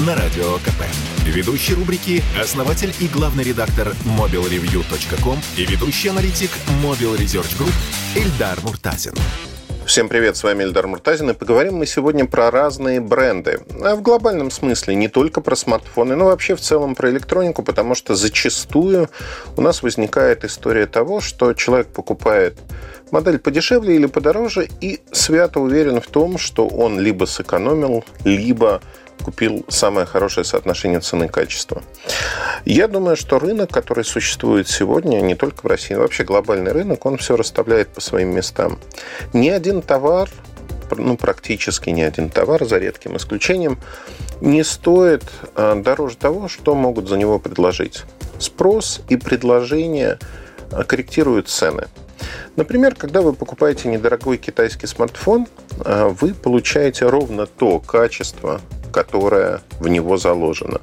На Радио КП. Ведущий рубрики – основатель и главный редактор mobilreview.com и ведущий аналитик Mobile Research Group Эльдар Муртазин. Всем привет, с вами Эльдар Муртазин, и поговорим мы сегодня про разные бренды. А в глобальном смысле не только про смартфоны, но вообще в целом про электронику, потому что зачастую у нас возникает история того, что человек покупает модель подешевле или подороже и свято уверен в том, что он либо сэкономил, либо купил самое хорошее соотношение цены-качества. Я думаю, что рынок, который существует сегодня, не только в России, но вообще глобальный рынок, он все расставляет по своим местам. Ни один товар, ну, практически ни один товар, за редким исключением, не стоит а, дороже того, что могут за него предложить. Спрос и предложение а, корректируют цены. Например, когда вы покупаете недорогой китайский смартфон, а, вы получаете ровно то качество, которая в него заложена.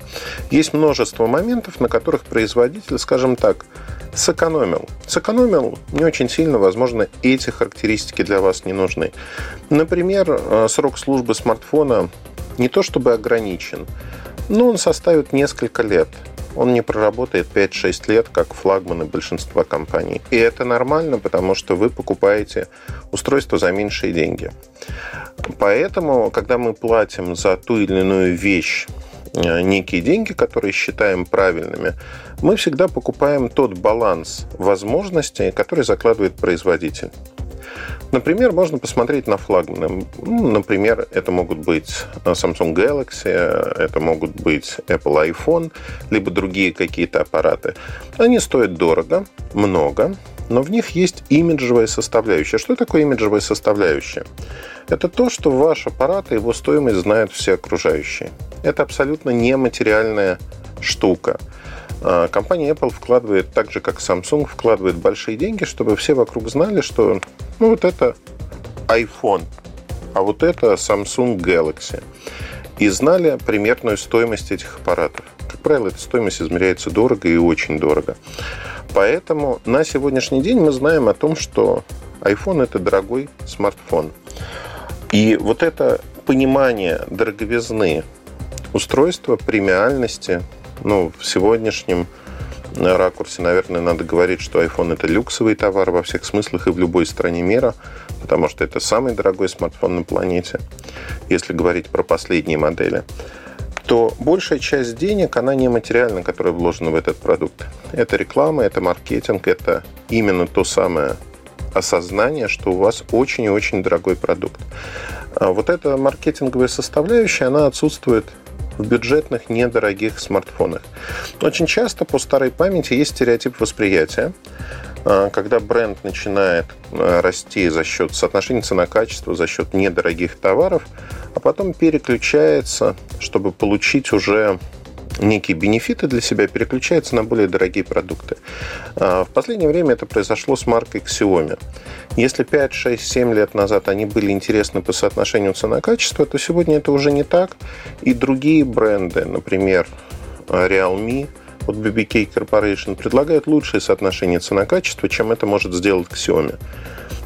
Есть множество моментов, на которых производитель, скажем так, сэкономил. Сэкономил не очень сильно, возможно, эти характеристики для вас не нужны. Например, э, срок службы смартфона не то чтобы ограничен, но он составит несколько лет он не проработает 5-6 лет, как флагманы большинства компаний. И это нормально, потому что вы покупаете устройство за меньшие деньги. Поэтому, когда мы платим за ту или иную вещь э, некие деньги, которые считаем правильными, мы всегда покупаем тот баланс возможностей, который закладывает производитель. Например, можно посмотреть на флагманы. Ну, например, это могут быть Samsung Galaxy, это могут быть Apple iPhone, либо другие какие-то аппараты. Они стоят дорого, много, но в них есть имиджевая составляющая. Что такое имиджевая составляющая? Это то, что ваш аппарат и его стоимость знают все окружающие. Это абсолютно нематериальная штука. А, компания Apple вкладывает так же, как Samsung вкладывает большие деньги, чтобы все вокруг знали, что ну, вот это iPhone, а вот это Samsung Galaxy. И знали примерную стоимость этих аппаратов. Как правило, эта стоимость измеряется дорого и очень дорого. Поэтому на сегодняшний день мы знаем о том, что iPhone это дорогой смартфон. И вот это понимание дороговизны устройства, премиальности, ну, в сегодняшнем ракурсе, наверное, надо говорить, что iPhone это люксовый товар во всех смыслах и в любой стране мира, потому что это самый дорогой смартфон на планете, если говорить про последние модели то большая часть денег, она нематериальна, которая вложена в этот продукт. Это реклама, это маркетинг, это именно то самое осознание, что у вас очень и очень дорогой продукт. А вот эта маркетинговая составляющая, она отсутствует в бюджетных недорогих смартфонах. Очень часто по старой памяти есть стереотип восприятия, а, когда бренд начинает а, расти за счет соотношения цена-качество, за счет недорогих товаров, а потом переключается, чтобы получить уже некие бенефиты для себя, переключается на более дорогие продукты. В последнее время это произошло с маркой Xiaomi. Если 5, 6, 7 лет назад они были интересны по соотношению цена-качество, то сегодня это уже не так. И другие бренды, например, Realme, от BBK Corporation, предлагают лучшее соотношение цена-качество, чем это может сделать Xiaomi.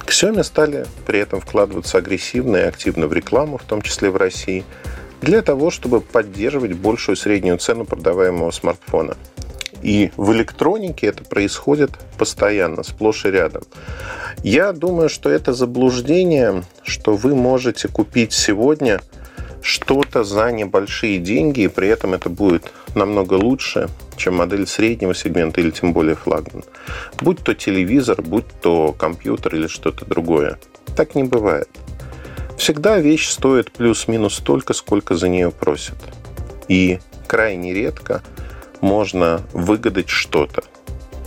Xiaomi стали при этом вкладываться агрессивно и активно в рекламу, в том числе в России, для того, чтобы поддерживать большую среднюю цену продаваемого смартфона. И в электронике это происходит постоянно, сплошь и рядом. Я думаю, что это заблуждение, что вы можете купить сегодня что-то за небольшие деньги, и при этом это будет намного лучше, чем модель среднего сегмента или тем более флагман. Будь то телевизор, будь то компьютер или что-то другое. Так не бывает. Всегда вещь стоит плюс-минус столько, сколько за нее просят. И крайне редко – можно выгадать что-то.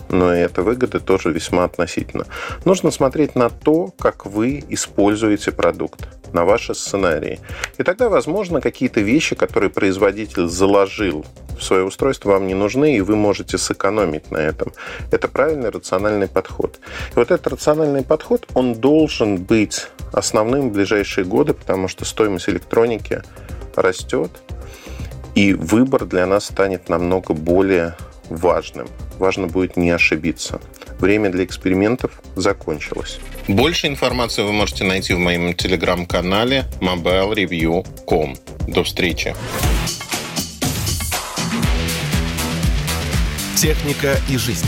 Но эта выгода тоже весьма относительно. Нужно смотреть на то, как вы используете продукт. На ваши сценарии. И тогда, возможно, какие-то вещи, которые производитель заложил в свое устройство, вам не нужны, и вы можете сэкономить на этом. Это правильный рациональный подход. И вот этот рациональный подход, он должен быть основным в ближайшие годы, потому что стоимость электроники растет, и выбор для нас станет намного более важным. Важно будет не ошибиться. Время для экспериментов закончилось. Больше информации вы можете найти в моем телеграм-канале mobilereview.com. До встречи. Техника и жизнь.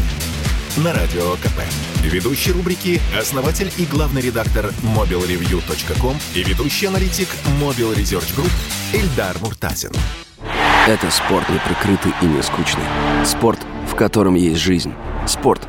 На радио КП. Ведущий рубрики – основатель и главный редактор mobilereview.com и ведущий аналитик Mobile Research Group Эльдар Муртазин. Это спорт не прикрытый и не скучный. Спорт, в котором есть жизнь. Спорт,